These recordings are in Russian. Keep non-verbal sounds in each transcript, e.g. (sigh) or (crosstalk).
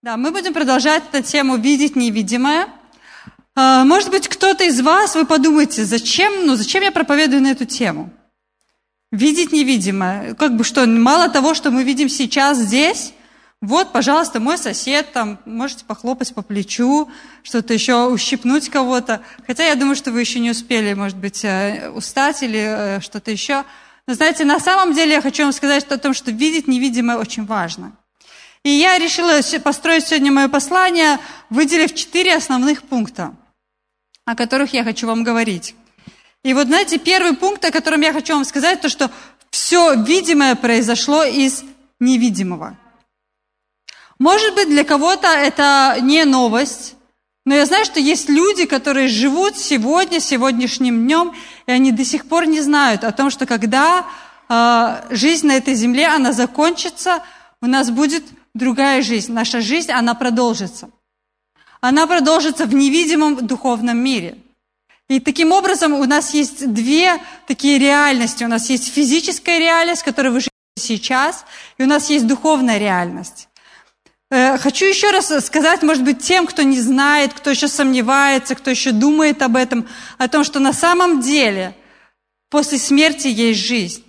Да, мы будем продолжать эту тему «Видеть невидимое». А, может быть, кто-то из вас, вы подумаете, зачем, ну, зачем я проповедую на эту тему? Видеть невидимое. Как бы что, мало того, что мы видим сейчас здесь, вот, пожалуйста, мой сосед, там, можете похлопать по плечу, что-то еще, ущипнуть кого-то. Хотя я думаю, что вы еще не успели, может быть, э, устать или э, что-то еще. Но знаете, на самом деле я хочу вам сказать о том, что видеть невидимое очень важно. И я решила построить сегодня мое послание, выделив четыре основных пункта, о которых я хочу вам говорить. И вот, знаете, первый пункт, о котором я хочу вам сказать, то, что все видимое произошло из невидимого. Может быть, для кого-то это не новость, но я знаю, что есть люди, которые живут сегодня, сегодняшним днем, и они до сих пор не знают о том, что когда э, жизнь на этой земле, она закончится, у нас будет другая жизнь. Наша жизнь, она продолжится. Она продолжится в невидимом духовном мире. И таким образом у нас есть две такие реальности. У нас есть физическая реальность, в которой вы живете сейчас, и у нас есть духовная реальность. Э, хочу еще раз сказать, может быть, тем, кто не знает, кто еще сомневается, кто еще думает об этом, о том, что на самом деле после смерти есть жизнь.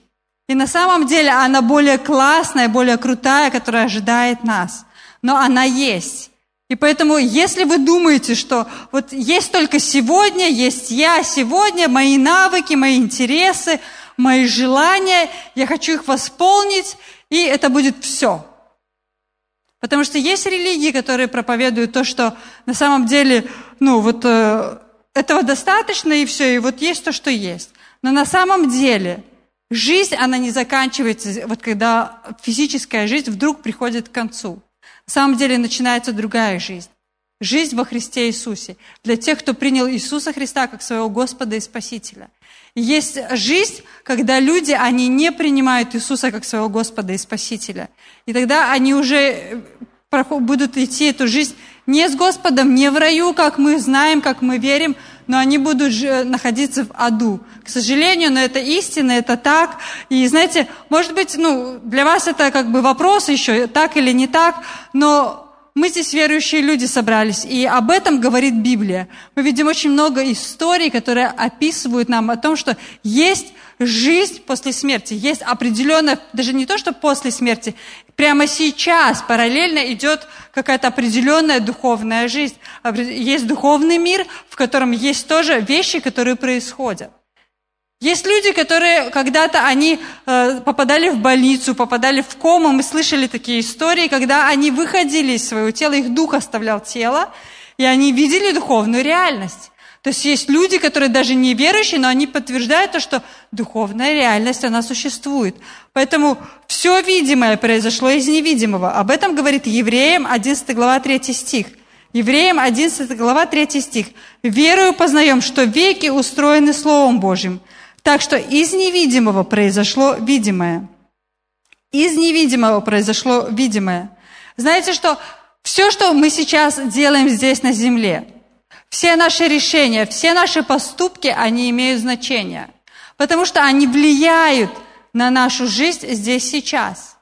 И на самом деле она более классная, более крутая, которая ожидает нас. Но она есть. И поэтому, если вы думаете, что вот есть только сегодня, есть я сегодня, мои навыки, мои интересы, мои желания, я хочу их восполнить, и это будет все – Потому что есть религии, которые проповедуют то, что на самом деле, ну вот э, этого достаточно и все, и вот есть то, что есть. Но на самом деле жизнь, она не заканчивается, вот когда физическая жизнь вдруг приходит к концу. На самом деле начинается другая жизнь. Жизнь во Христе Иисусе. Для тех, кто принял Иисуса Христа как своего Господа и Спасителя. Есть жизнь, когда люди, они не принимают Иисуса как своего Господа и Спасителя. И тогда они уже э, будут идти эту жизнь не с Господом, не в раю, как мы знаем, как мы верим, но они будут находиться в аду. К сожалению, но это истина, это так. И знаете, может быть, ну, для вас это как бы вопрос еще, так или не так, но мы здесь верующие люди собрались, и об этом говорит Библия. Мы видим очень много историй, которые описывают нам о том, что есть жизнь после смерти, есть определенная, даже не то, что после смерти, прямо сейчас параллельно идет какая-то определенная духовная жизнь. Есть духовный мир, в котором есть тоже вещи, которые происходят. Есть люди, которые когда-то они э, попадали в больницу, попадали в кому. Мы слышали такие истории, когда они выходили из своего тела, их дух оставлял тело, и они видели духовную реальность. То есть есть люди, которые даже не верующие, но они подтверждают то, что духовная реальность, она существует. Поэтому все видимое произошло из невидимого. Об этом говорит Евреям 11 глава 3 стих. Евреям 11 глава 3 стих. «Верою познаем, что веки устроены Словом Божьим, так что из невидимого произошло видимое. Из невидимого произошло видимое. Знаете, что все, что мы сейчас делаем здесь на земле, все наши решения, все наши поступки, они имеют значение. Потому что они влияют на нашу жизнь здесь сейчас.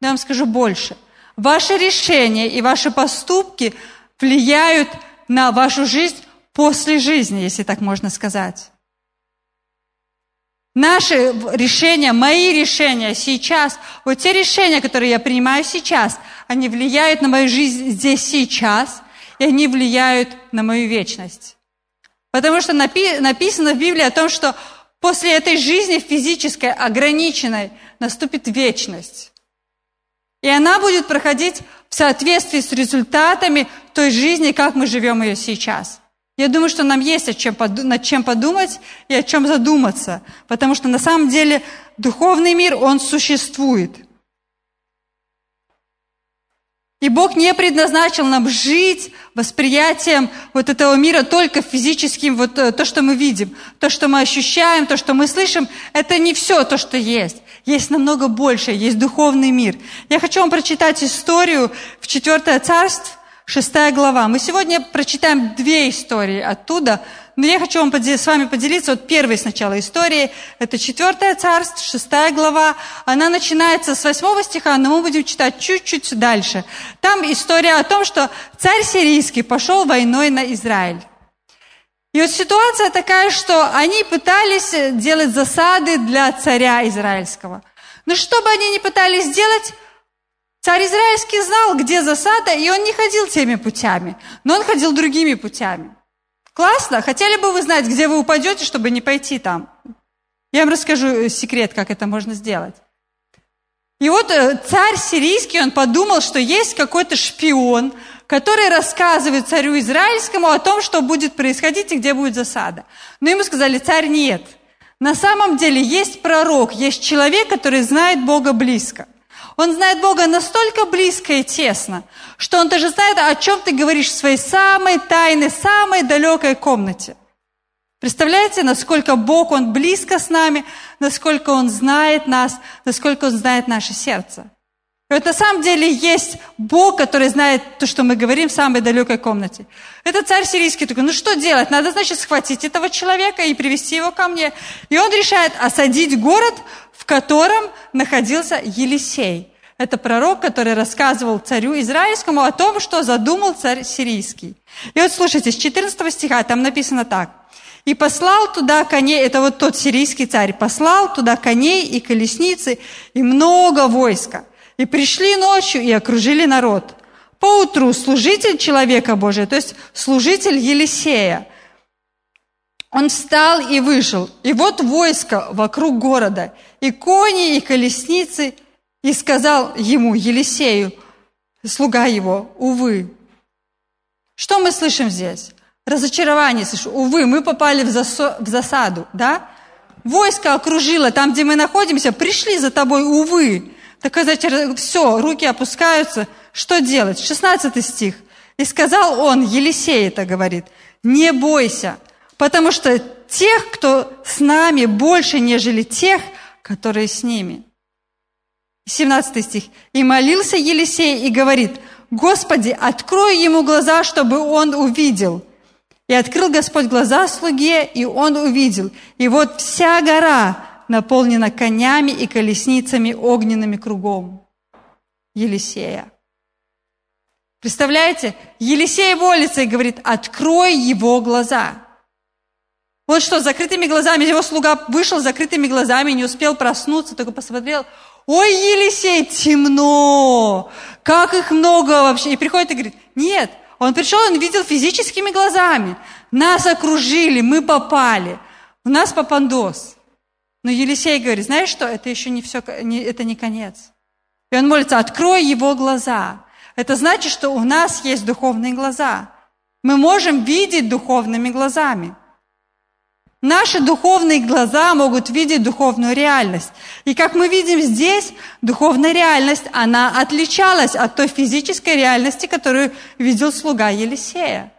Я вам скажу больше. Ваши решения и ваши поступки влияют на вашу жизнь после жизни, если так можно сказать. Наши решения, мои решения сейчас, вот те решения, которые я принимаю сейчас, они влияют на мою жизнь здесь сейчас, и они влияют на мою вечность. Потому что напи- написано в Библии о том, что после этой жизни физической, ограниченной, наступит вечность. И она будет проходить в соответствии с результатами той жизни, как мы живем ее сейчас. Я думаю, что нам есть над чем подумать и о чем задуматься, потому что на самом деле духовный мир, он существует. И Бог не предназначил нам жить восприятием вот этого мира только физическим, вот э, то, что мы видим, то, что мы ощущаем, то, что мы слышим, это не все то, что есть. Есть намного больше, есть духовный мир. Я хочу вам прочитать историю в 4 царство, шестая глава. Мы сегодня прочитаем две истории оттуда, но я хочу вам с вами поделиться. Вот первой сначала истории. Это четвертое царство, шестая глава. Она начинается с восьмого стиха, но мы будем читать чуть-чуть дальше. Там история о том, что царь сирийский пошел войной на Израиль. И вот ситуация такая, что они пытались делать засады для царя израильского. Но что бы они ни пытались сделать, царь израильский знал, где засада, и он не ходил теми путями, но он ходил другими путями. Классно? Хотели бы вы знать, где вы упадете, чтобы не пойти там? Я вам расскажу секрет, как это можно сделать. И вот э, царь сирийский, он подумал, что есть какой-то шпион, который рассказывает царю израильскому о том, что будет происходить и где будет засада. Но ему сказали, царь, нет. На самом деле есть пророк, есть человек, который знает Бога близко. Он знает Бога настолько близко и тесно, что он даже знает, о чем ты говоришь в своей самой тайной, самой далекой комнате. Представляете, насколько Бог, Он близко с нами, насколько Он знает нас, насколько Он знает наше сердце. И вот на самом деле есть Бог, который знает то, что мы говорим в самой далекой комнате. Это царь сирийский такой, ну что делать? Надо, значит, схватить этого человека и привести его ко мне. И он решает осадить город, в котором находился Елисей. Это пророк, который рассказывал царю израильскому о том, что задумал царь сирийский. И вот слушайте, с 14 стиха там написано так. «И послал туда коней, это вот тот сирийский царь, послал туда коней и колесницы и много войска. И пришли ночью и окружили народ. Поутру служитель человека Божия, то есть служитель Елисея, он встал и вышел. И вот войско вокруг города, и кони, и колесницы, и сказал ему, Елисею, слуга его, увы. Что мы слышим здесь? Разочарование слышу. Увы, мы попали в, засо, в засаду, да? Войско окружило там, где мы находимся, пришли за тобой, увы. Так сказать, все, руки опускаются. Что делать? 16 стих. «И сказал он, Елисей это говорит, не бойся, потому что тех, кто с нами, больше, нежели тех, которые с ними». 17 стих. «И молился Елисей и говорит, Господи, открой ему глаза, чтобы он увидел». И открыл Господь глаза слуге, и он увидел. И вот вся гора наполнена конями и колесницами огненными кругом. Елисея. Представляете? Елисей молится и говорит, открой его глаза. Вот что, с закрытыми глазами, его слуга вышел с закрытыми глазами, не успел проснуться, только посмотрел, ой, Елисей, темно, как их много вообще. И приходит и говорит, нет, он пришел, он видел физическими глазами, нас окружили, мы попали, у нас попандос. Но Елисей говорит, знаешь что, это еще не все, это не конец. И он молится, открой его глаза. Это значит, что у нас есть духовные глаза. Мы можем видеть духовными глазами. Наши духовные глаза могут видеть духовную реальность. И как мы видим здесь, духовная реальность, она отличалась от той физической реальности, которую видел слуга Елисея.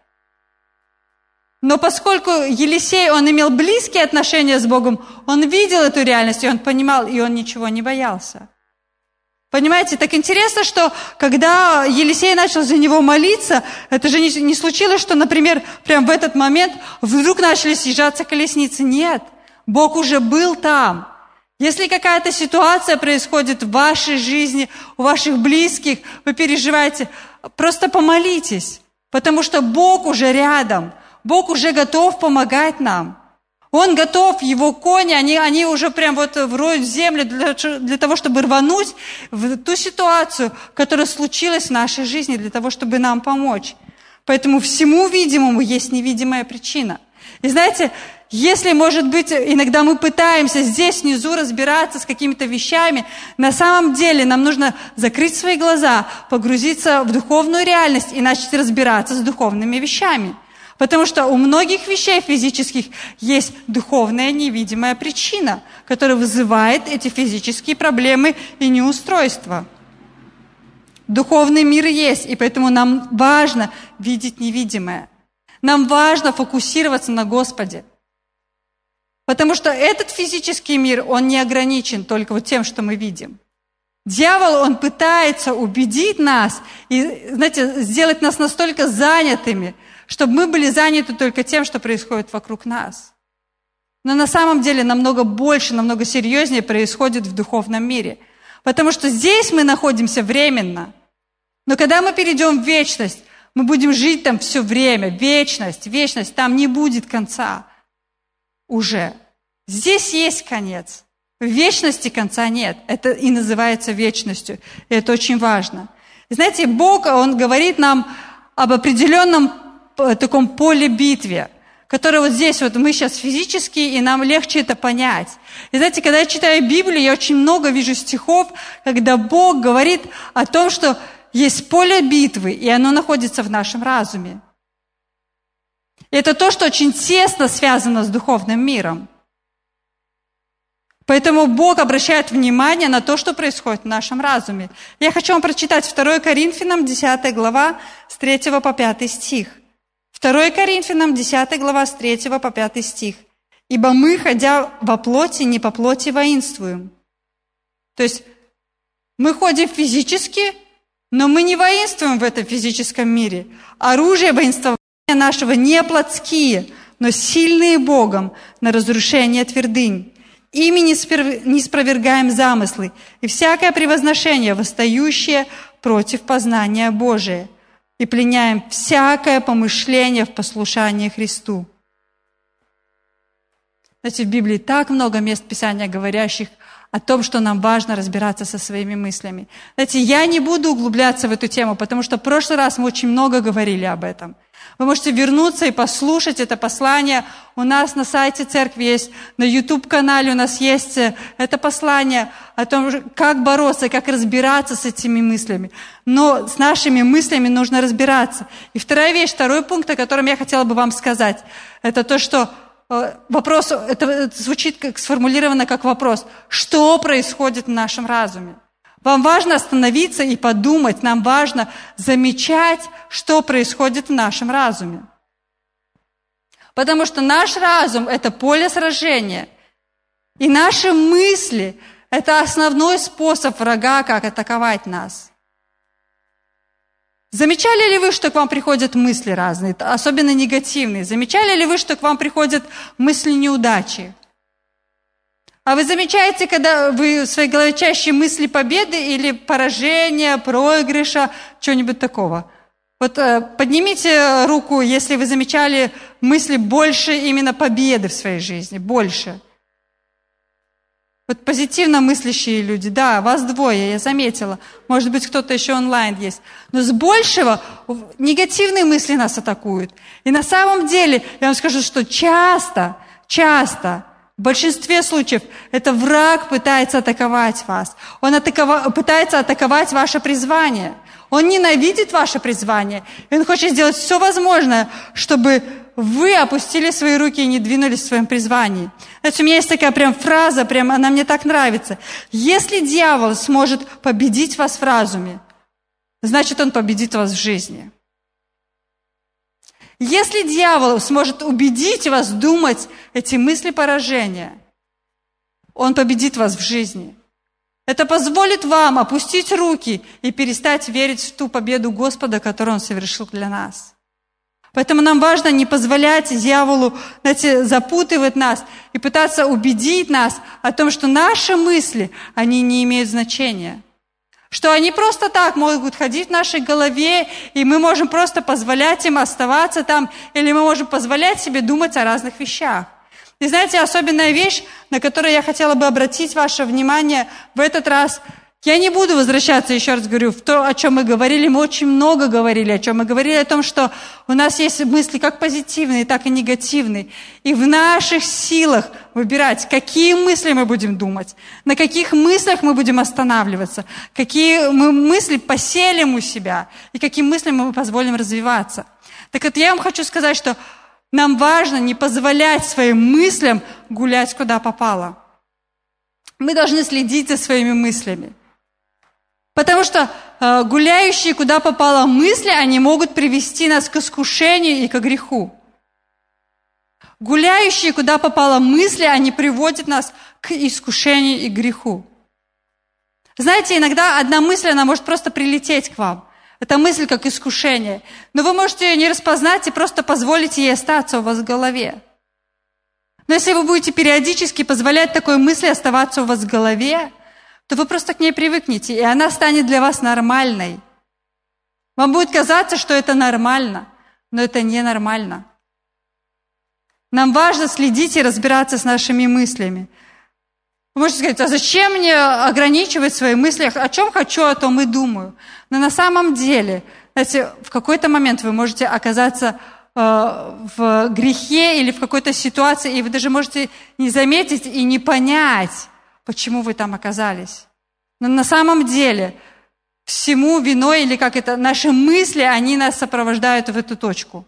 Но поскольку Елисей, он имел близкие отношения с Богом, он видел эту реальность, и он понимал, и он ничего не боялся. Понимаете, так интересно, что когда Елисей начал за него молиться, это же не, не случилось, что, например, прямо в этот момент вдруг начали съезжаться колесницы. Нет, Бог уже был там. Если какая-то ситуация происходит в вашей жизни, у ваших близких, вы переживаете, просто помолитесь, потому что Бог уже рядом – Бог уже готов помогать нам. Он готов, его кони, они, они уже прям вот вроют землю для, для того, чтобы рвануть в ту ситуацию, которая случилась в нашей жизни, для того, чтобы нам помочь. Поэтому всему видимому есть невидимая причина. И знаете, если, может быть, иногда мы пытаемся здесь внизу разбираться с какими-то вещами, на самом деле нам нужно закрыть свои глаза, погрузиться в духовную реальность и начать разбираться с духовными вещами. Потому что у многих вещей физических есть духовная невидимая причина, которая вызывает эти физические проблемы и неустройства. Духовный мир есть, и поэтому нам важно видеть невидимое. Нам важно фокусироваться на Господе. Потому что этот физический мир, он не ограничен только вот тем, что мы видим. Дьявол, он пытается убедить нас и, знаете, сделать нас настолько занятыми, чтобы мы были заняты только тем, что происходит вокруг нас. Но на самом деле намного больше, намного серьезнее происходит в духовном мире. Потому что здесь мы находимся временно. Но когда мы перейдем в вечность, мы будем жить там все время. Вечность, вечность, там не будет конца уже. Здесь есть конец. В вечности конца нет. Это и называется вечностью. И это очень важно. Знаете, Бог, Он говорит нам об определенном таком поле битве, которое вот здесь, вот мы сейчас физически, и нам легче это понять. И знаете, когда я читаю Библию, я очень много вижу стихов, когда Бог говорит о том, что есть поле битвы, и оно находится в нашем разуме. И это то, что очень тесно связано с духовным миром. Поэтому Бог обращает внимание на то, что происходит в нашем разуме. Я хочу вам прочитать 2 Коринфянам, 10 глава, с 3 по 5 стих. 2 Коринфянам, 10 глава, с 3 по 5 стих. «Ибо мы, ходя во плоти, не по плоти воинствуем». То есть мы ходим физически, но мы не воинствуем в этом физическом мире. Оружие воинствования нашего не плотские, но сильные Богом на разрушение твердынь. Ими не спровергаем замыслы и всякое превозношение, восстающее против познания Божия, и пленяем всякое помышление в послушании Христу. Знаете, в Библии так много мест Писания, говорящих о том, что нам важно разбираться со своими мыслями. Знаете, я не буду углубляться в эту тему, потому что в прошлый раз мы очень много говорили об этом – вы можете вернуться и послушать это послание. У нас на сайте церкви есть, на YouTube-канале у нас есть э, это послание о том, как бороться, как разбираться с этими мыслями. Но с нашими мыслями нужно разбираться. И вторая вещь, второй пункт, о котором я хотела бы вам сказать, это то, что вопрос, это звучит как сформулировано как вопрос, что происходит в нашем разуме? Вам важно остановиться и подумать, нам важно замечать, что происходит в нашем разуме. Потому что наш разум – это поле сражения. И наши мысли – это основной способ врага, как атаковать нас. Замечали ли вы, что к вам приходят мысли разные, особенно негативные? Замечали ли вы, что к вам приходят мысли неудачи? А вы замечаете, когда вы в своей голове чаще мысли победы или поражения, проигрыша, чего-нибудь такого? Вот э, поднимите руку, если вы замечали мысли больше именно победы в своей жизни, больше. Вот позитивно мыслящие люди, да, вас двое, я заметила. Может быть, кто-то еще онлайн есть. Но с большего негативные мысли нас атакуют. И на самом деле, я вам скажу, что часто, часто в большинстве случаев это враг пытается атаковать вас. Он атакова... пытается атаковать ваше призвание. Он ненавидит ваше призвание. И он хочет сделать все возможное, чтобы вы опустили свои руки и не двинулись в своем призвании. Знаете, у меня есть такая прям фраза, прям она мне так нравится. Если дьявол сможет победить вас в разуме, значит, он победит вас в жизни. Если дьявол сможет убедить вас думать эти мысли поражения, он победит вас в жизни. Это позволит вам опустить руки и перестать верить в ту победу Господа, которую Он совершил для нас. Поэтому нам важно не позволять дьяволу знаете, запутывать нас и пытаться убедить нас о том, что наши мысли, они не имеют значения – что они просто так могут ходить в нашей голове, и мы можем просто позволять им оставаться там, или мы можем позволять себе думать о разных вещах. И знаете, особенная вещь, на которую я хотела бы обратить ваше внимание в этот раз – я не буду возвращаться, еще раз говорю, в то, о чем мы говорили. Мы очень много говорили о чем. Мы говорили о том, что у нас есть мысли как позитивные, так и негативные. И в наших силах выбирать, какие мысли мы будем думать, на каких мыслях мы будем останавливаться, какие мы мысли поселим у себя и каким мыслям мы позволим развиваться. Так вот, я вам хочу сказать, что нам важно не позволять своим мыслям гулять куда попало. Мы должны следить за своими мыслями. Потому что э, гуляющие, куда попало мысли, они могут привести нас к искушению и к греху. Гуляющие, куда попало мысли, они приводят нас к искушению и греху. Знаете, иногда одна мысль, она может просто прилететь к вам. Это мысль как искушение. Но вы можете ее не распознать и просто позволить ей остаться у вас в голове. Но если вы будете периодически позволять такой мысли оставаться у вас в голове, то вы просто к ней привыкнете, и она станет для вас нормальной. Вам будет казаться, что это нормально, но это ненормально. Нам важно следить и разбираться с нашими мыслями. Вы можете сказать, а зачем мне ограничивать свои мысли? О чем хочу, о том и думаю. Но на самом деле, знаете, в какой-то момент вы можете оказаться э, в грехе или в какой-то ситуации, и вы даже можете не заметить и не понять, почему вы там оказались. Но на самом деле всему виной, или как это, наши мысли, они нас сопровождают в эту точку.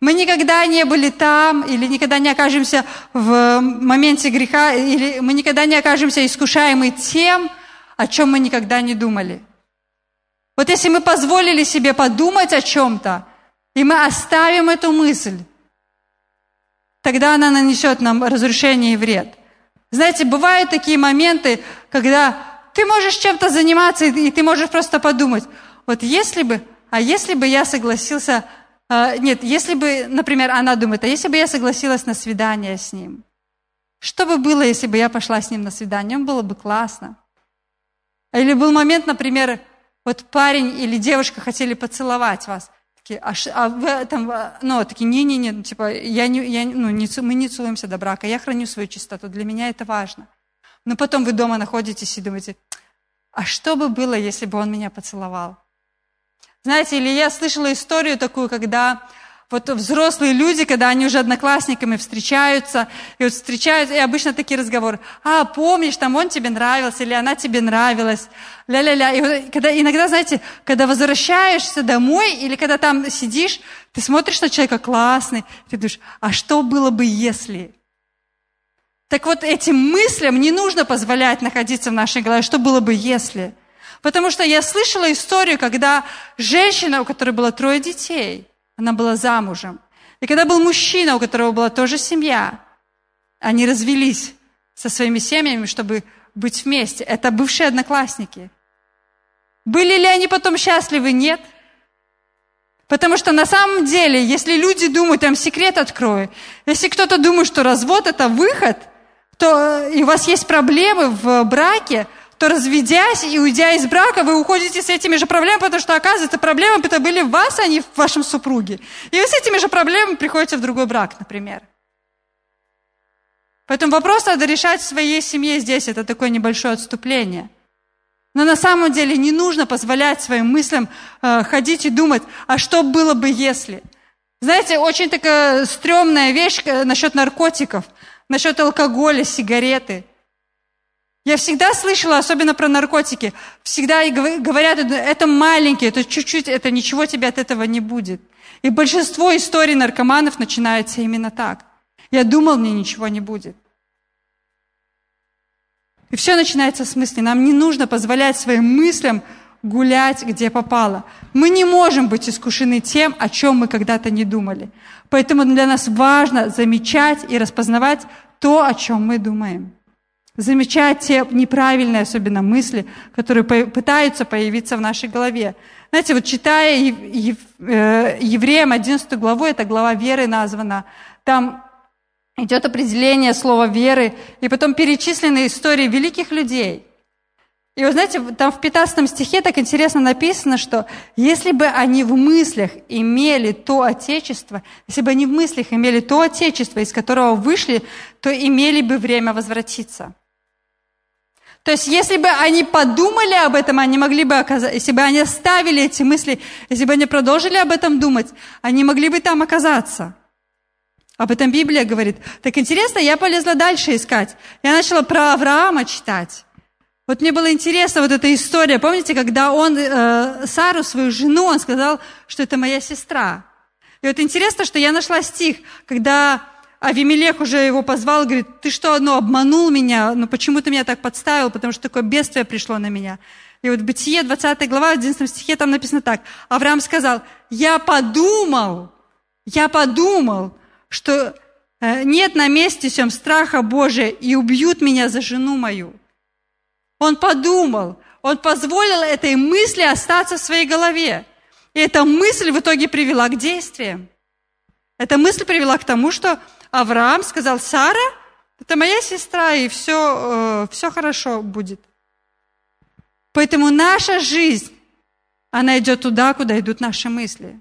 Мы никогда не были там, или никогда не окажемся в моменте греха, или мы никогда не окажемся искушаемы тем, о чем мы никогда не думали. Вот если мы позволили себе подумать о чем-то, и мы оставим эту мысль, тогда она нанесет нам разрушение и вред. Знаете, бывают такие моменты, когда ты можешь чем-то заниматься, и ты можешь просто подумать, вот если бы, а если бы я согласился а, нет, если бы, например, она думает, а если бы я согласилась на свидание с ним? Что бы было, если бы я пошла с ним на свидание? Было бы классно. Или был момент, например, вот парень или девушка хотели поцеловать вас. А, а вы там, а, ну, такие, не-не-не, ну, типа, я не, я, ну, не, мы не целуемся до брака, я храню свою чистоту, для меня это важно. Но потом вы дома находитесь и думаете, а что бы было, если бы он меня поцеловал? Знаете, или я слышала историю такую, когда вот взрослые люди, когда они уже одноклассниками встречаются, и вот встречаются, и обычно такие разговоры. А, помнишь, там он тебе нравился, или она тебе нравилась, ля-ля-ля. И вот, когда, иногда, знаете, когда возвращаешься домой, или когда там сидишь, ты смотришь на человека классный, ты думаешь, а что было бы, если... Так вот, этим мыслям не нужно позволять находиться в нашей голове, что было бы, если... Потому что я слышала историю, когда женщина, у которой было трое детей, она была замужем. И когда был мужчина, у которого была тоже семья, они развелись со своими семьями, чтобы быть вместе. Это бывшие одноклассники. Были ли они потом счастливы? Нет. Потому что на самом деле, если люди думают, я вам секрет открою, если кто-то думает, что развод это выход, то и у вас есть проблемы в браке, то разведясь и уйдя из брака, вы уходите с этими же проблемами, потому что, оказывается, проблемы это были в вас, а не в вашем супруге. И вы с этими же проблемами приходите в другой брак, например. Поэтому вопрос надо решать в своей семье здесь. Это такое небольшое отступление. Но на самом деле не нужно позволять своим мыслям э, ходить и думать, а что было бы если? Знаете, очень такая стрёмная вещь э, насчет наркотиков, насчет алкоголя, сигареты – я всегда слышала, особенно про наркотики, всегда говорят, это маленькие, это чуть-чуть, это ничего тебе от этого не будет. И большинство историй наркоманов начинается именно так. Я думал, мне ничего не будет. И все начинается с мысли. Нам не нужно позволять своим мыслям гулять, где попало. Мы не можем быть искушены тем, о чем мы когда-то не думали. Поэтому для нас важно замечать и распознавать то, о чем мы думаем замечать те неправильные особенно мысли, которые пытаются появиться в нашей голове. Знаете, вот читая э, Евреям 11 главу, эта глава веры названа, там идет определение слова веры, и потом перечислены истории великих людей. И вы знаете, там в 15 стихе так интересно написано, что если бы они в мыслях имели то Отечество, если бы они в мыслях имели то Отечество, из которого вышли, то имели бы время возвратиться. То есть, если бы они подумали об этом, они могли бы оказаться, если бы они оставили эти мысли, если бы они продолжили об этом думать, они могли бы там оказаться. Об этом Библия говорит. Так интересно, я полезла дальше искать. Я начала про Авраама читать. Вот мне было интересно вот эта история. Помните, когда он э, Сару, свою жену, он сказал, что это моя сестра. И вот интересно, что я нашла стих, когда Авимелех уже его позвал, говорит, ты что, ну, обманул меня, ну, почему ты меня так подставил, потому что такое бедствие пришло на меня. И вот Бытие, 20 глава, в 11 стихе, там написано так. Авраам сказал, я подумал, я подумал, что э, нет на месте всем страха Божия, и убьют меня за жену мою. Он подумал, он позволил этой мысли остаться в своей голове. И эта мысль в итоге привела к действиям. Эта мысль привела к тому, что Авраам сказал, Сара, это моя сестра, и все, э, все хорошо будет. Поэтому наша жизнь, она идет туда, куда идут наши мысли.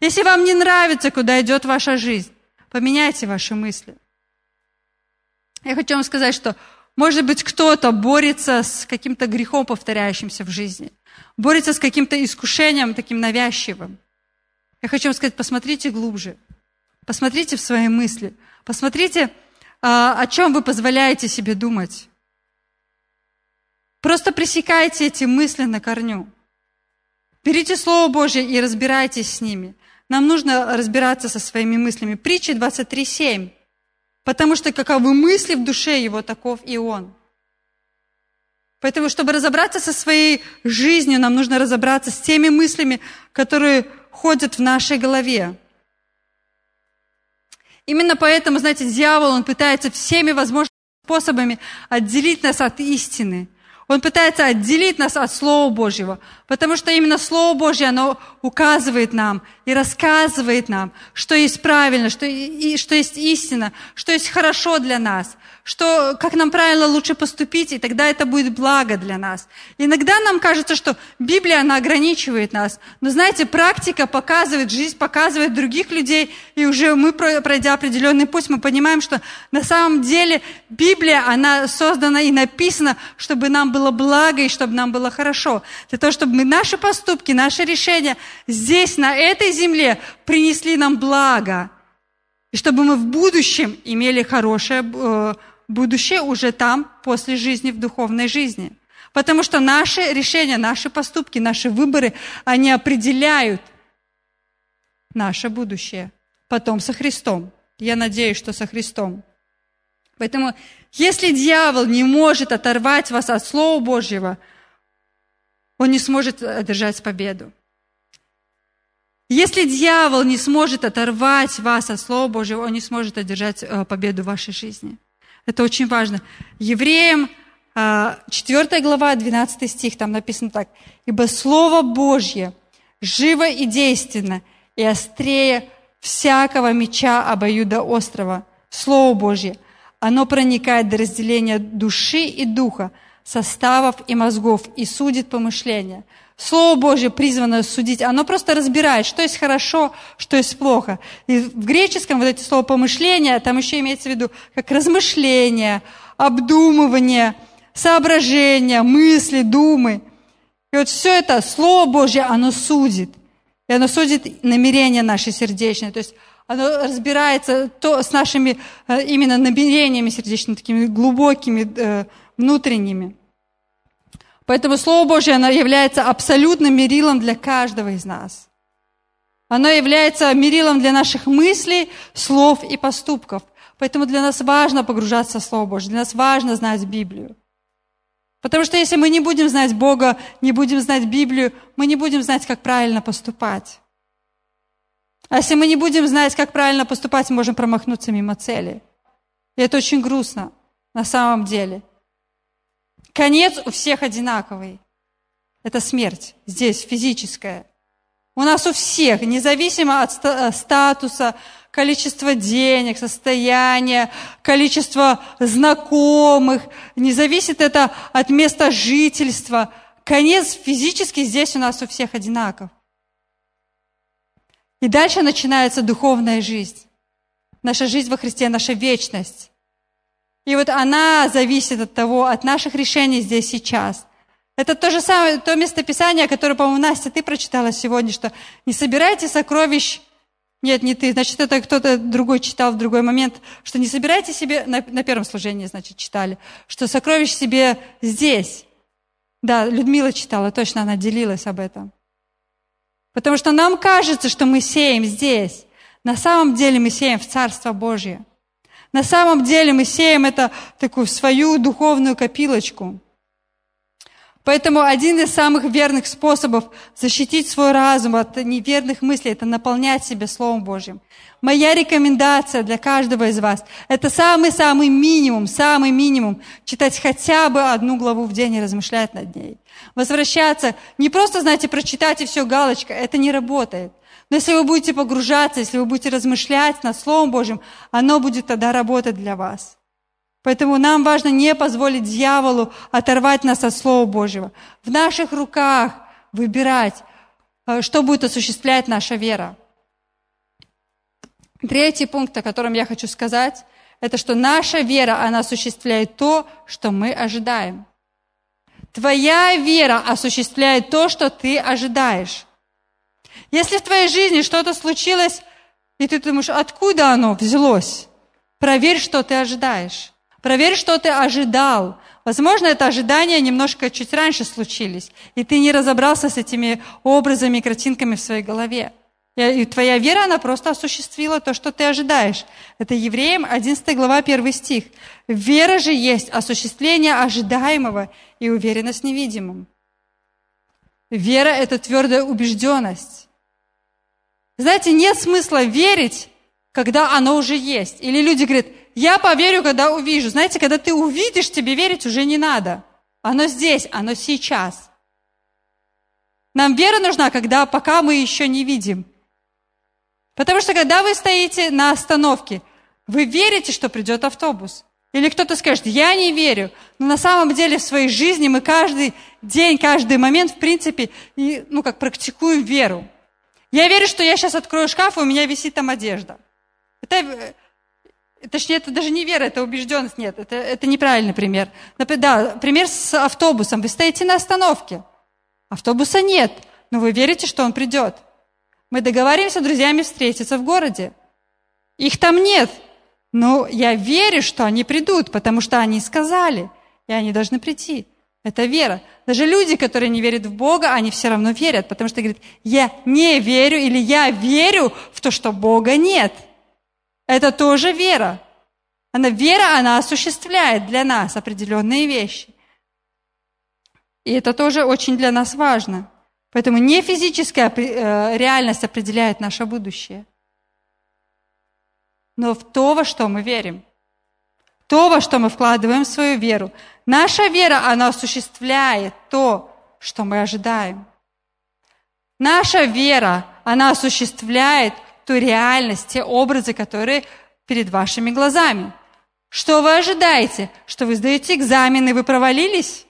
Если вам не нравится, куда идет ваша жизнь, поменяйте ваши мысли. Я хочу вам сказать, что, может быть, кто-то борется с каким-то грехом, повторяющимся в жизни, борется с каким-то искушением таким навязчивым. Я хочу вам сказать, посмотрите глубже, посмотрите в свои мысли, посмотрите, а, о чем вы позволяете себе думать. Просто пресекайте эти мысли на корню. Берите Слово Божье и разбирайтесь с ними. Нам нужно разбираться со своими мыслями. Притча 23.7. Потому что каковы мысли в душе его, таков и он. Поэтому, чтобы разобраться со своей жизнью, нам нужно разобраться с теми мыслями, которые ходят в нашей голове. Именно поэтому, знаете, дьявол, он пытается всеми возможными способами отделить нас от истины – он пытается отделить нас от Слова Божьего, потому что именно Слово Божье, оно указывает нам и рассказывает нам, что есть правильно, что, и, что есть истина, что есть хорошо для нас, что, как нам правильно лучше поступить, и тогда это будет благо для нас. Иногда нам кажется, что Библия, она ограничивает нас. Но знаете, практика показывает, жизнь показывает других людей, и уже мы, пройдя определенный путь, мы понимаем, что на самом деле Библия, она создана и написана, чтобы нам было благо и чтобы нам было хорошо. Для того, чтобы мы, наши поступки, наши решения здесь, на этой земле, принесли нам благо. И чтобы мы в будущем имели хорошее э, будущее уже там, после жизни, в духовной жизни. Потому что наши решения, наши поступки, наши выборы, они определяют наше будущее. Потом со Христом. Я надеюсь, что со Христом. Поэтому, если дьявол не может оторвать вас от Слова Божьего, он не сможет одержать победу. Если дьявол не сможет оторвать вас от Слова Божьего, он не сможет одержать э, победу в вашей жизни. Это очень важно. Евреям 4 а, глава, 12 стих, там написано так. «Ибо Слово Божье живо и действенно, и острее всякого меча обоюда острова. Слово Божье, оно проникает до разделения души и духа, составов и мозгов, и судит помышления». Слово Божье призвано судить, оно просто разбирает, что есть хорошо, что есть плохо. И в греческом вот эти слова помышления, там еще имеется в виду как размышление, обдумывание, соображения, мысли, думы. И вот все это Слово Божье, оно судит. И оно судит намерения наши сердечные. То есть оно разбирается то, с нашими э, именно намерениями сердечными, такими глубокими, э, внутренними. Поэтому Слово Божье, оно является абсолютным мерилом для каждого из нас. Оно является мерилом для наших мыслей, слов и поступков. Поэтому для нас важно погружаться в Слово Божье, для нас важно знать Библию. Потому что если мы не будем знать Бога, не будем знать Библию, мы не будем знать, как правильно поступать. А если мы не будем знать, как правильно поступать, мы можем промахнуться мимо цели. И это очень грустно на самом деле. Конец у всех одинаковый. Это смерть здесь, физическая. У нас у всех, независимо от э, статуса, количества денег, состояния, количества знакомых, не зависит это от места жительства. Конец физически здесь у нас у всех одинаков. И дальше начинается духовная жизнь. Наша жизнь во Христе, наша вечность. И вот она зависит от того, от наших решений здесь сейчас. Это то же самое, то местописание, которое, по-моему, Настя, ты прочитала сегодня, что не собирайте сокровищ нет, не ты. Значит, это кто-то другой читал в другой момент, что не собирайте себе, на, на первом служении, значит, читали, что сокровищ себе здесь. Да, Людмила читала, точно она делилась об этом. Потому что нам кажется, что мы сеем здесь. На самом деле мы сеем в Царство Божье. На самом деле мы сеем это такую свою духовную копилочку. Поэтому один из самых верных способов защитить свой разум от неверных мыслей – это наполнять себя Словом Божьим. Моя рекомендация для каждого из вас – это самый-самый минимум, самый минимум – читать хотя бы одну главу в день и размышлять над ней. Возвращаться, не просто, знаете, прочитать и все, галочка, это не работает. Но если вы будете погружаться, если вы будете размышлять над Словом Божьим, оно будет тогда работать для вас. Поэтому нам важно не позволить дьяволу оторвать нас от Слова Божьего. В наших руках выбирать, э, что будет осуществлять наша вера. Третий пункт, о котором я хочу сказать, это что наша вера, она осуществляет то, что мы ожидаем. Твоя вера осуществляет то, что ты ожидаешь. Если в твоей жизни что-то случилось, и ты думаешь, откуда оно взялось, проверь, что ты ожидаешь. Проверь, что ты ожидал. Возможно, это ожидания немножко чуть раньше случились, и ты не разобрался с этими образами и картинками в своей голове. И твоя вера, она просто осуществила то, что ты ожидаешь. Это Евреям 11 глава 1 стих. Вера же есть осуществление ожидаемого и уверенность в невидимом. Вера – это твердая убежденность. Знаете, нет смысла верить, когда оно уже есть. Или люди говорят, я поверю, когда увижу. Знаете, когда ты увидишь, тебе верить уже не надо. Оно здесь, оно сейчас. Нам вера нужна, когда пока мы еще не видим. Потому что когда вы стоите на остановке, вы верите, что придет автобус. Или кто-то скажет, я не верю. Но на самом деле в своей жизни мы каждый день, каждый момент, в принципе, и, ну, как практикуем веру. Я верю, что я сейчас открою шкаф, и у меня висит там одежда. Это, э, точнее, это даже не вера, это убежденность. Нет, это, это неправильный пример. Например, да, пример с автобусом. Вы стоите на остановке. Автобуса нет, но вы верите, что он придет. Мы договариваемся с друзьями встретиться в городе. Их там нет. Но я верю, что они придут, потому что они сказали, и они должны прийти. Это вера. Даже люди, которые не верят в Бога, они все равно верят, потому что говорят, я не верю или я верю в то, что Бога нет. Это тоже вера. Она вера, она осуществляет для нас определенные вещи. И это тоже очень для нас важно. Поэтому не физическая э, реальность определяет наше будущее, но в то, во что мы верим. То, во что мы вкладываем свою веру. Наша вера, она осуществляет то, что мы ожидаем. Наша вера, она осуществляет ту реальность, те образы, которые перед вашими глазами. Что вы ожидаете? Что вы сдаете экзамены, вы провалились?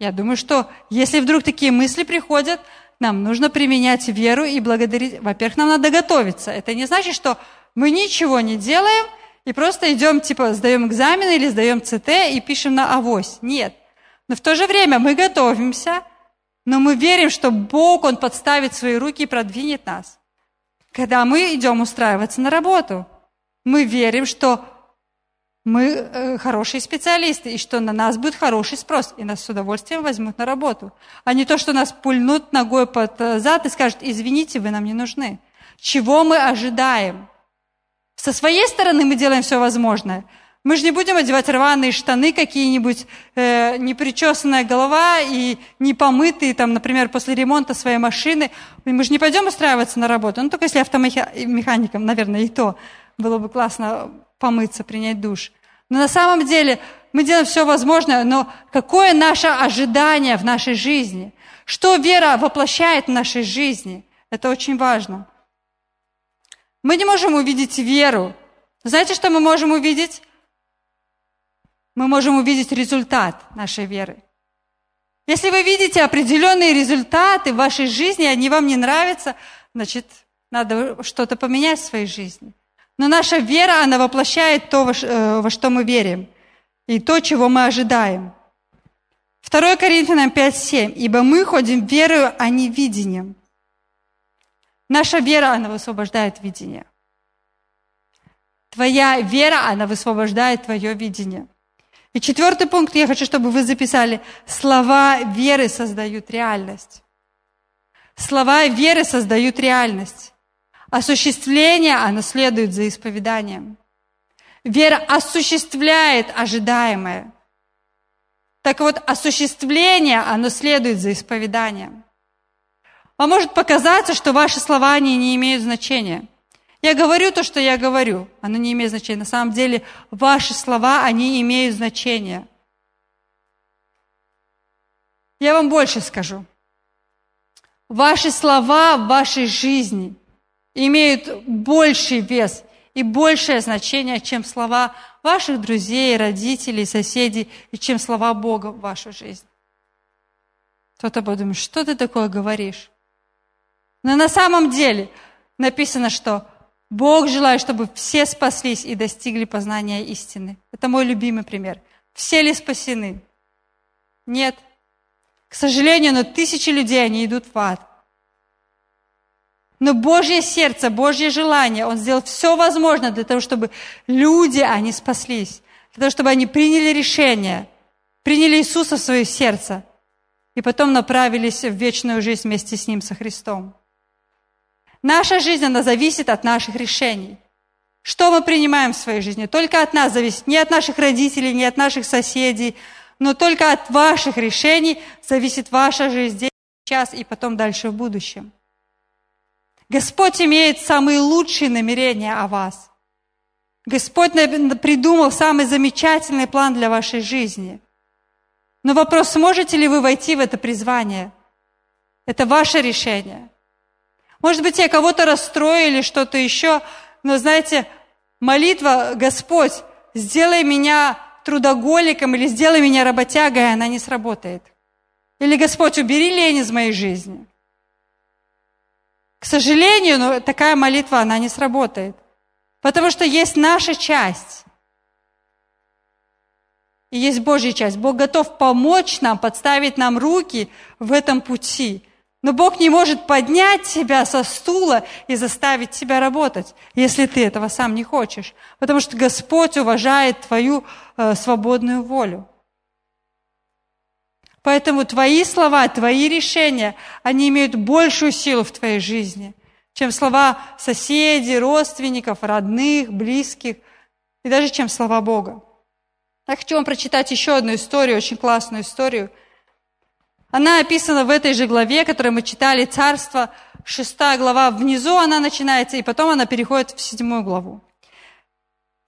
Я думаю, что если вдруг такие мысли приходят, нам нужно применять веру и благодарить. Во-первых, нам надо готовиться. Это не значит, что мы ничего не делаем и просто идем, типа, сдаем экзамены или сдаем ЦТ и пишем на авось. Нет. Но в то же время мы готовимся, но мы верим, что Бог, Он подставит свои руки и продвинет нас. Когда мы идем устраиваться на работу, мы верим, что мы э, хорошие специалисты, и что на нас будет хороший спрос, и нас с удовольствием возьмут на работу. А не то, что нас пульнут ногой под э, зад и скажут, извините, вы нам не нужны. Чего мы ожидаем? Со своей стороны мы делаем все возможное. Мы же не будем одевать рваные штаны какие-нибудь, э, непричесанная голова и не помытые, там, например, после ремонта своей машины. Мы же не пойдем устраиваться на работу. Ну, только если автомехаником, наверное, и то было бы классно помыться, принять душ. Но на самом деле мы делаем все возможное, но какое наше ожидание в нашей жизни? Что вера воплощает в нашей жизни? Это очень важно. Мы не можем увидеть веру. Знаете, что мы можем увидеть? Мы можем увидеть результат нашей веры. Если вы видите определенные результаты в вашей жизни, они вам не нравятся, значит, надо что-то поменять в своей жизни. Но наша вера, она воплощает то, э, во что мы верим, и то, чего мы ожидаем. 2 Коринфянам 5.7. «Ибо мы ходим верою, а не видением». Наша вера, она высвобождает видение. Твоя вера, она высвобождает твое видение. И четвертый пункт, я хочу, чтобы вы записали. Слова веры создают реальность. Слова веры создают реальность. Осуществление, оно следует за исповеданием. Вера осуществляет ожидаемое. Так вот, осуществление, оно следует за исповеданием. Вам может показаться, что ваши слова они не имеют значения. Я говорю то, что я говорю, оно не имеет значения. На самом деле, ваши слова, они имеют значение. Я вам больше скажу. Ваши слова в вашей жизни имеют больший вес и большее значение, чем слова ваших друзей, родителей, соседей, и чем слова Бога в вашу жизнь. Кто-то подумает, что ты такое говоришь? Но на самом деле написано, что Бог желает, чтобы все спаслись и достигли познания истины. Это мой любимый пример. Все ли спасены? Нет. К сожалению, но тысячи людей, они идут в ад. Но Божье сердце, Божье желание, Он сделал все возможное для того, чтобы люди, они спаслись. Для того, чтобы они приняли решение, приняли Иисуса в свое сердце и потом направились в вечную жизнь вместе с Ним, со Христом. Наша жизнь, она зависит от наших решений. Что мы принимаем в своей жизни? Только от нас зависит. Не от наших родителей, не от наших соседей, но только от ваших решений зависит ваша жизнь здесь, сейчас и потом дальше в будущем. Господь имеет самые лучшие намерения о вас. Господь придумал самый замечательный план для вашей жизни. Но вопрос, сможете ли вы войти в это призвание? Это ваше решение. Может быть, я кого-то расстроили, что-то еще, но знаете, молитва «Господь, сделай меня трудоголиком или сделай меня работягой», она не сработает. Или «Господь, убери лень из моей жизни». К сожалению, но такая молитва, она не сработает. Потому что есть наша часть. И есть Божья часть. Бог готов помочь нам, подставить нам руки в этом пути. Но Бог не может поднять тебя со стула и заставить тебя работать, если ты этого сам не хочешь. Потому что Господь уважает твою э, свободную волю. Поэтому твои слова, твои решения, они имеют большую силу в твоей жизни, чем слова соседей, родственников, родных, близких, и даже чем слова Бога. Я хочу вам прочитать еще одну историю, очень классную историю. Она описана в этой же главе, которую мы читали, «Царство», шестая глава, внизу она начинается, и потом она переходит в седьмую главу.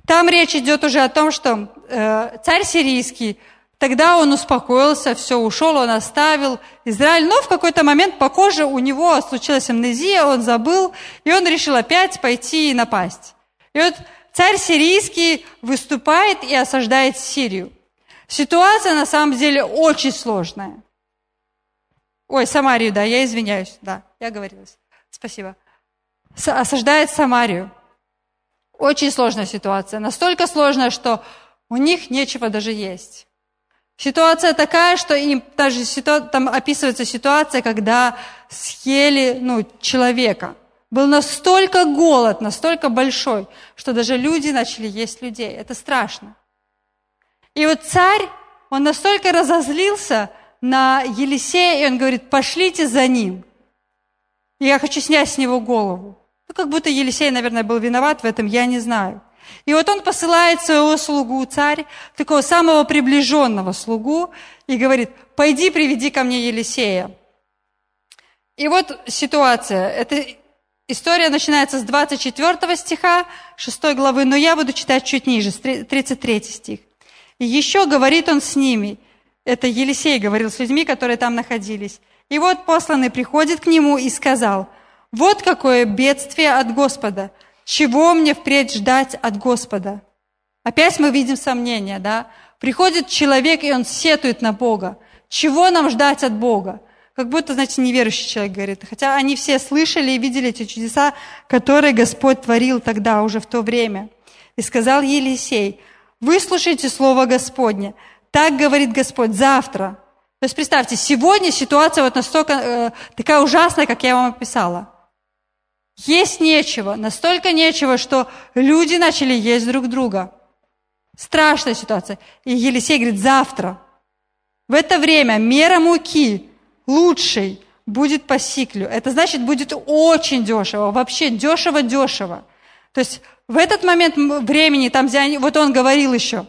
Там речь идет уже о том, что э, царь сирийский – Тогда он успокоился, все, ушел, он оставил Израиль. Но в какой-то момент по коже у него случилась амнезия, он забыл, и он решил опять пойти и напасть. И вот царь сирийский выступает и осаждает Сирию. Ситуация на самом деле очень сложная. Ой, Самарию, да, я извиняюсь, да, я говорилась. Спасибо. С осаждает Самарию. Очень сложная ситуация. Настолько сложная, что у них нечего даже есть. Ситуация такая, что им даже там описывается ситуация, когда съели ну, человека. Был настолько голод, настолько большой, что даже люди начали есть людей. Это страшно. И вот царь, он настолько разозлился на Елисея, и он говорит, пошлите за ним. Я хочу снять с него голову. Ну, как будто Елисей, наверное, был виноват в этом, я не знаю. И вот он посылает своего слугу, царь, такого самого приближенного слугу, и говорит, пойди приведи ко мне Елисея. И вот ситуация. Эта история начинается с 24 стиха 6 главы, но я буду читать чуть ниже, 33 стих. Еще говорит он с ними. Это Елисей говорил с людьми, которые там находились. И вот посланный приходит к нему и сказал, вот какое бедствие от Господа – чего мне впредь ждать от Господа? Опять мы видим сомнения, да? Приходит человек, и он сетует на Бога. Чего нам ждать от Бога? Как будто, знаете, неверующий человек говорит. Хотя они все слышали и видели эти чудеса, которые Господь творил тогда, уже в то время. И сказал Елисей, выслушайте слово Господне. Так говорит Господь, завтра. То есть представьте, сегодня ситуация вот настолько э, такая ужасная, как я вам описала. Есть нечего, настолько нечего, что люди начали есть друг друга. Страшная ситуация. И Елисей говорит, завтра, в это время мера муки лучшей будет по сиклю. Это значит, будет очень дешево, вообще дешево-дешево. То есть в этот момент времени, там, где они, вот он говорил еще,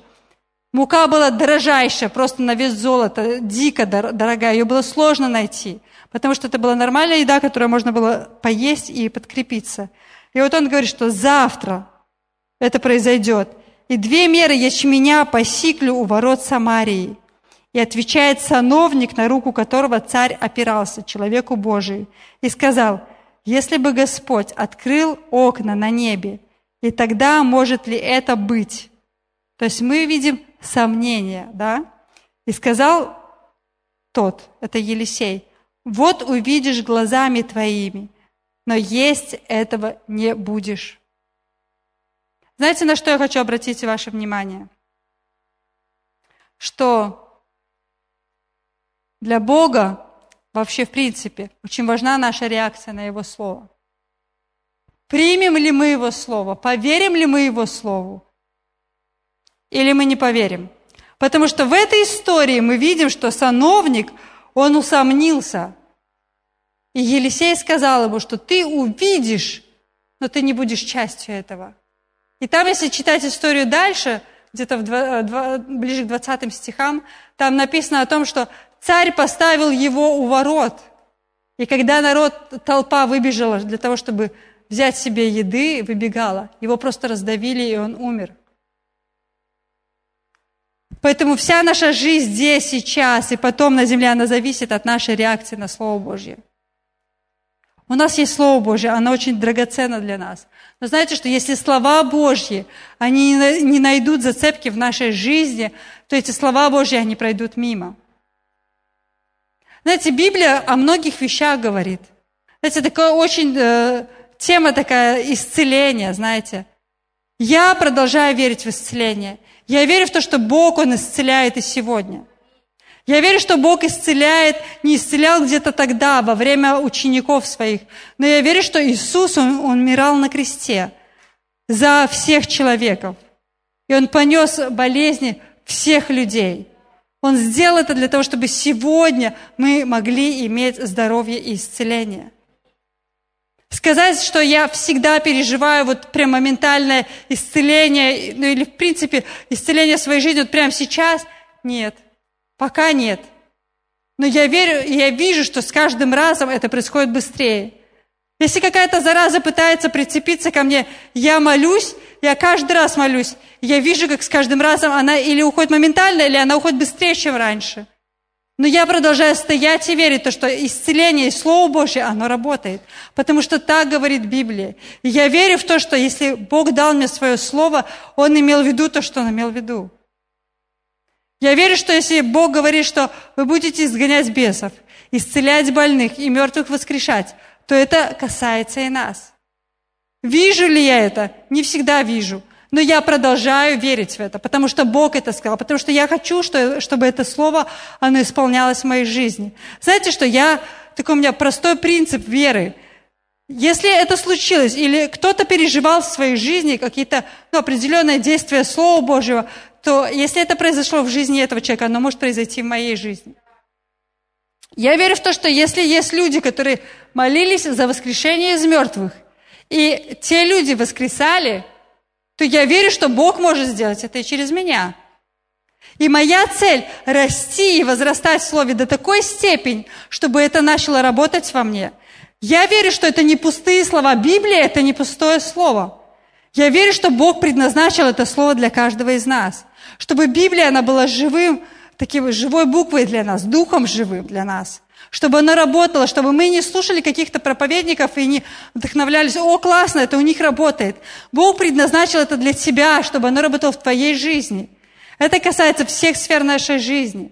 Мука была дорожайшая, просто на вес золота, дико дорогая. Ее было сложно найти, потому что это была нормальная еда, которую можно было поесть и подкрепиться. И вот он говорит, что завтра это произойдет. И две меры ячменя по сиклю у ворот Самарии. И отвечает сановник, на руку которого царь опирался, человеку Божию, и сказал, если бы Господь открыл окна на небе, и тогда может ли это быть? То есть мы видим сомнения, да? И сказал тот, это Елисей, вот увидишь глазами твоими, но есть этого не будешь. Знаете, на что я хочу обратить ваше внимание? Что для Бога вообще в принципе очень важна наша реакция на Его Слово. Примем ли мы Его Слово? Поверим ли мы Его Слову? Или мы не поверим. Потому что в этой истории мы видим, что сановник, он усомнился. И Елисей сказал ему, что ты увидишь, но ты не будешь частью этого. И там, если читать историю дальше, где-то в дво, дво, ближе к 20 стихам, там написано о том, что царь поставил его у ворот. И когда народ, толпа выбежала для того, чтобы взять себе еды, выбегала, его просто раздавили, и он умер. Поэтому вся наша жизнь здесь, сейчас и потом на земле, она зависит от нашей реакции на Слово Божье. У нас есть Слово Божье, оно очень драгоценно для нас. Но знаете, что если слова Божьи, они не найдут зацепки в нашей жизни, то эти слова Божьи, они пройдут мимо. Знаете, Библия о многих вещах говорит. Знаете, такая очень э, тема такая исцеления, знаете. Я продолжаю верить в исцеление. Я верю в то, что Бог, Он исцеляет и сегодня. Я верю, что Бог исцеляет, не исцелял где-то тогда, во время учеников своих, но я верю, что Иисус, Он, он умирал на кресте за всех человеков. И Он понес болезни всех людей. Он сделал это для того, чтобы сегодня мы могли иметь здоровье и исцеление. Сказать, что я всегда переживаю вот прям моментальное исцеление, ну или в принципе исцеление своей жизни вот прямо сейчас, нет, пока нет. Но я верю, я вижу, что с каждым разом это происходит быстрее. Если какая-то зараза пытается прицепиться ко мне, я молюсь, я каждый раз молюсь. Я вижу, как с каждым разом она или уходит моментально, или она уходит быстрее, чем раньше. Но я продолжаю стоять и верить, то, что исцеление и Слово Божье, оно работает. Потому что так говорит Библия. И я верю в то, что если Бог дал мне свое Слово, Он имел в виду то, что Он имел в виду. Я верю, что если Бог говорит, что вы будете изгонять бесов, исцелять больных и мертвых воскрешать, то это касается и нас. Вижу ли я это? Не всегда вижу – но я продолжаю верить в это, потому что Бог это сказал, потому что я хочу, чтобы это слово, оно исполнялось в моей жизни. Знаете, что я, такой у меня простой принцип веры. Если это случилось, или кто-то переживал в своей жизни какие-то ну, определенные действия Слова Божьего, то если это произошло в жизни этого человека, оно может произойти в моей жизни. Я верю в то, что если есть люди, которые молились за воскрешение из мертвых, и те люди воскресали, то я верю, что Бог может сделать это и через меня. И моя цель – расти и возрастать в Слове до такой степени, чтобы это начало работать во мне. Я верю, что это не пустые слова. Библия – это не пустое слово. Я верю, что Бог предназначил это слово для каждого из нас. Чтобы Библия, она была живым, таким живой буквой для нас, духом живым для нас чтобы оно работало, чтобы мы не слушали каких-то проповедников и не вдохновлялись, о, классно, это у них работает. Бог предназначил это для тебя, чтобы оно работало в твоей жизни. Это касается всех сфер нашей жизни.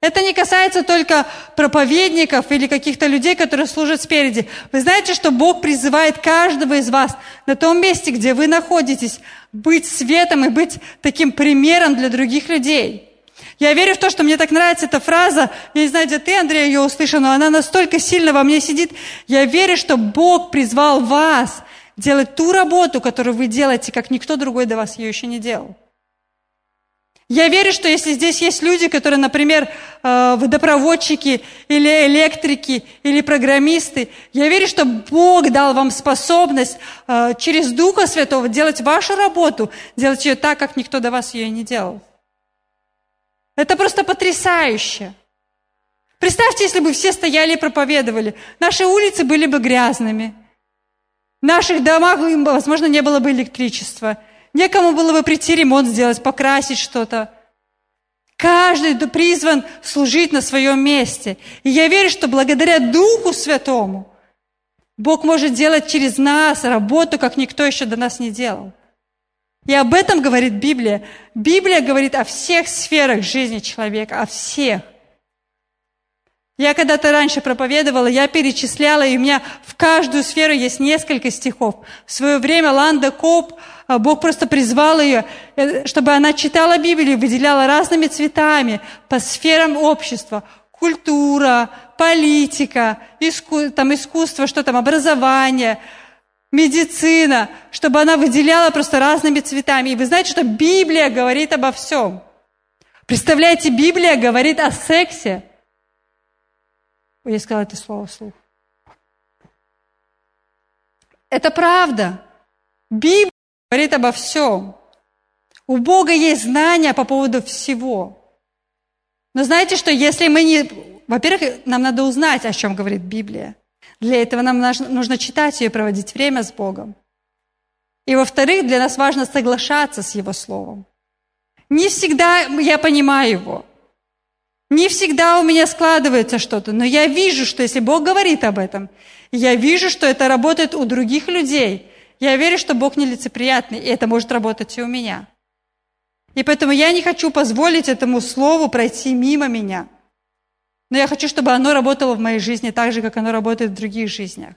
Это не касается только проповедников или каких-то людей, которые служат спереди. Вы знаете, что Бог призывает каждого из вас на том месте, где вы находитесь, быть светом и быть таким примером для других людей. Я верю в то, что мне так нравится эта фраза. Я не знаю, где ты, Андрей, ее услышал, но она настолько сильно во мне сидит. Я верю, что Бог призвал вас делать ту работу, которую вы делаете, как никто другой до вас ее еще не делал. Я верю, что если здесь есть люди, которые, например, э, водопроводчики или электрики или программисты, я верю, что Бог дал вам способность э, через Духа Святого делать вашу работу, делать ее так, как никто до вас ее не делал. Это просто потрясающе. Представьте, если бы все стояли и проповедовали. Наши улицы были бы грязными. В наших домах, возможно, не было бы электричества. Некому было бы прийти ремонт сделать, покрасить что-то. Каждый призван служить на своем месте. И я верю, что благодаря Духу Святому Бог может делать через нас работу, как никто еще до нас не делал. И об этом говорит Библия. Библия говорит о всех сферах жизни человека, о всех. Я когда-то раньше проповедовала, я перечисляла, и у меня в каждую сферу есть несколько стихов. В свое время Ланда Коп, а, Бог просто призвал ее, э, чтобы она читала Библию, выделяла разными цветами по сферам общества. Культура, политика, иску, там искусство, что там, образование – медицина, чтобы она выделяла просто разными цветами. И вы знаете, что Библия говорит обо всем. Представляете, Библия говорит о сексе. Я сказала это слово вслух. Это правда. Библия говорит обо всем. У Бога есть знания по поводу всего. Но знаете, что если мы не... Во-первых, нам надо узнать, о чем говорит Библия. Для этого нам нужно читать ее и проводить время с Богом. И во-вторых, для нас важно соглашаться с Его Словом. Не всегда я понимаю Его. Не всегда у меня складывается что-то, но я вижу, что если Бог говорит об этом, я вижу, что это работает у других людей, я верю, что Бог нелицеприятный, и это может работать и у меня. И поэтому я не хочу позволить этому слову пройти мимо меня – но я хочу, чтобы оно работало в моей жизни так же, как оно работает в других жизнях.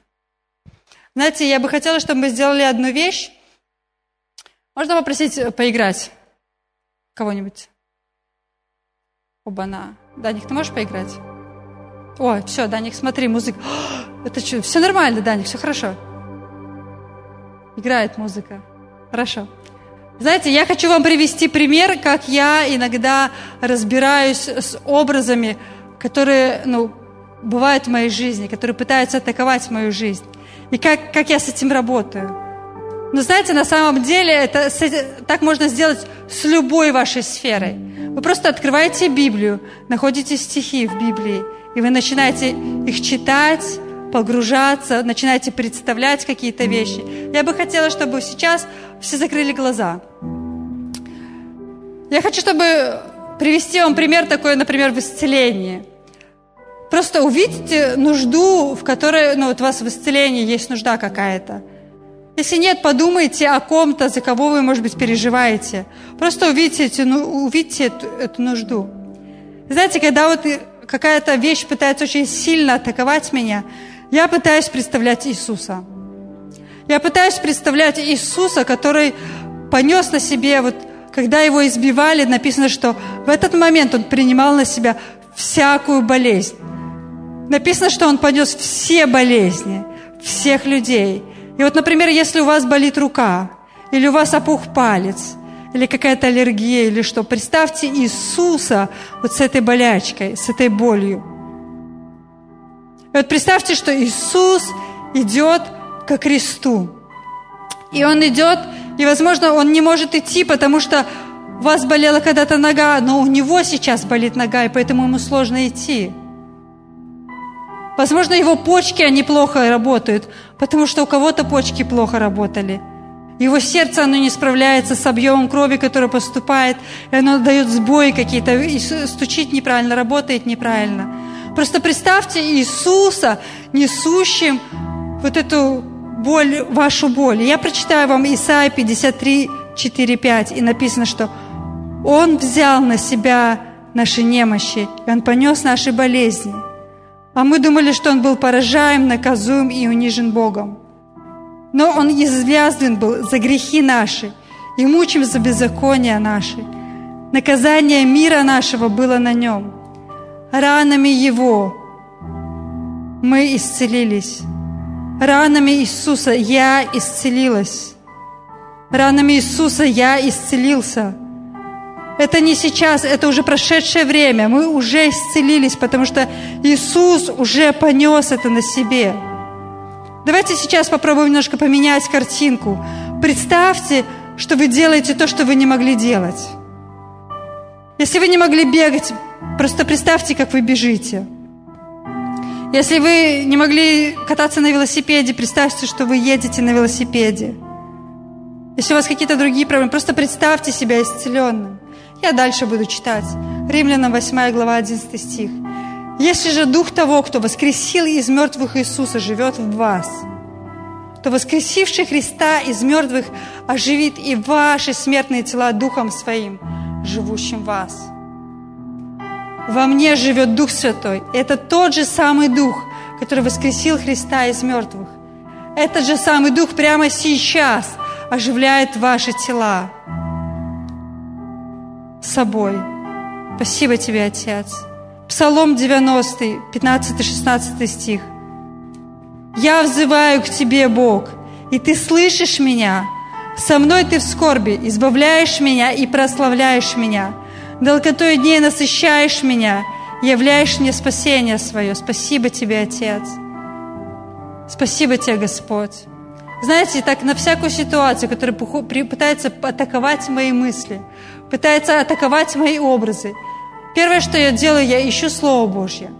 Знаете, я бы хотела, чтобы мы сделали одну вещь. Можно попросить э, поиграть кого-нибудь? Оба-на. Даник, ты можешь поиграть? О, все, Даник, смотри, музыка. О, (gasps) это что? Все нормально, Даник, все хорошо. Играет музыка. Хорошо. Знаете, я хочу вам привести пример, как я иногда разбираюсь с образами, которые ну, бывают в моей жизни, которые пытаются атаковать мою жизнь. И как, как я с этим работаю. Но знаете, на самом деле это, так можно сделать с любой вашей сферой. Вы просто открываете Библию, находите стихи в Библии, и вы начинаете их читать, погружаться, начинаете представлять какие-то вещи. Я бы хотела, чтобы сейчас все закрыли глаза. Я хочу, чтобы привести вам пример такой, например, в исцелении – Просто увидите нужду, в которой, ну, вот у вас в исцелении есть нужда какая-то. Если нет, подумайте о ком-то, за кого вы, может быть, переживаете. Просто увидите, эти, ну, увидите эту, эту нужду. Знаете, когда вот какая-то вещь пытается очень сильно атаковать меня, я пытаюсь представлять Иисуса. Я пытаюсь представлять Иисуса, который понес на себе, вот, когда его избивали, написано, что в этот момент он принимал на себя всякую болезнь. Написано, что Он понес все болезни всех людей. И вот, например, если у вас болит рука, или у вас опух палец, или какая-то аллергия, или что, представьте Иисуса вот с этой болячкой, с этой болью. И вот представьте, что Иисус идет к кресту. И Он идет, и, возможно, Он не может идти, потому что у вас болела когда-то нога, но у Него сейчас болит нога, и поэтому Ему сложно идти. Возможно, его почки, они плохо работают, потому что у кого-то почки плохо работали. Его сердце, оно не справляется с объемом крови, который поступает, и оно дает сбои какие-то, и стучит неправильно, работает неправильно. Просто представьте Иисуса, несущим вот эту боль, вашу боль. Я прочитаю вам Исайя 53, 4, 5, и написано, что Он взял на себя наши немощи, и Он понес наши болезни – а мы думали, что он был поражаем, наказуем и унижен Богом. Но он извязлен был за грехи наши и мучим за беззакония наши. Наказание мира нашего было на нем. Ранами его мы исцелились. Ранами Иисуса я исцелилась. Ранами Иисуса я исцелился. Это не сейчас, это уже прошедшее время. Мы уже исцелились, потому что Иисус уже понес это на себе. Давайте сейчас попробуем немножко поменять картинку. Представьте, что вы делаете то, что вы не могли делать. Если вы не могли бегать, просто представьте, как вы бежите. Если вы не могли кататься на велосипеде, представьте, что вы едете на велосипеде. Если у вас какие-то другие проблемы, просто представьте себя исцеленным. Я дальше буду читать. Римлянам 8 глава 11 стих. Если же Дух того, кто воскресил из мертвых Иисуса, живет в вас, то воскресивший Христа из мертвых оживит и ваши смертные тела Духом Своим, живущим в вас. Во мне живет Дух Святой. Это тот же самый Дух, который воскресил Христа из мертвых. Этот же самый Дух прямо сейчас оживляет ваши тела собой. Спасибо тебе, Отец. Псалом 90, 15-16 стих. «Я взываю к Тебе, Бог, и Ты слышишь меня. Со мной Ты в скорби, избавляешь меня и прославляешь меня долготой дней насыщаешь меня, являешь мне спасение свое. Спасибо тебе, Отец. Спасибо тебе, Господь. Знаете, так на всякую ситуацию, которая пытается атаковать мои мысли, пытается атаковать мои образы, первое, что я делаю, я ищу Слово Божье.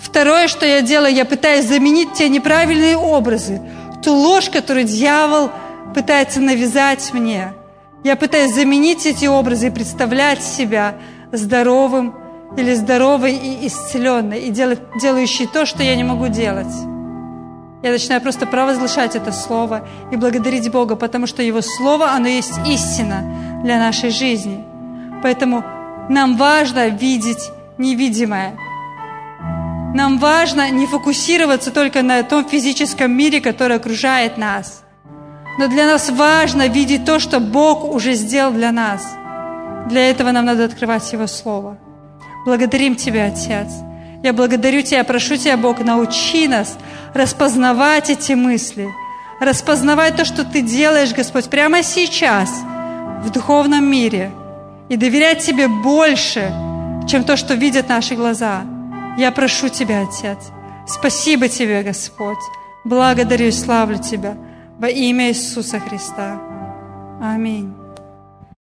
Второе, что я делаю, я пытаюсь заменить те неправильные образы, ту ложь, которую дьявол пытается навязать мне – я пытаюсь заменить эти образы и представлять себя здоровым или здоровой и исцеленной, и делать, делающей то, что я не могу делать. Я начинаю просто провозглашать это Слово и благодарить Бога, потому что Его Слово, оно есть истина для нашей жизни. Поэтому нам важно видеть невидимое. Нам важно не фокусироваться только на том физическом мире, который окружает нас – но для нас важно видеть то, что Бог уже сделал для нас. Для этого нам надо открывать Его Слово. Благодарим Тебя, Отец. Я благодарю Тебя, прошу Тебя, Бог, научи нас распознавать эти мысли, распознавать то, что Ты делаешь, Господь, прямо сейчас в духовном мире и доверять Тебе больше, чем то, что видят наши глаза. Я прошу Тебя, Отец. Спасибо Тебе, Господь. Благодарю и славлю Тебя во имя Иисуса Христа. Аминь.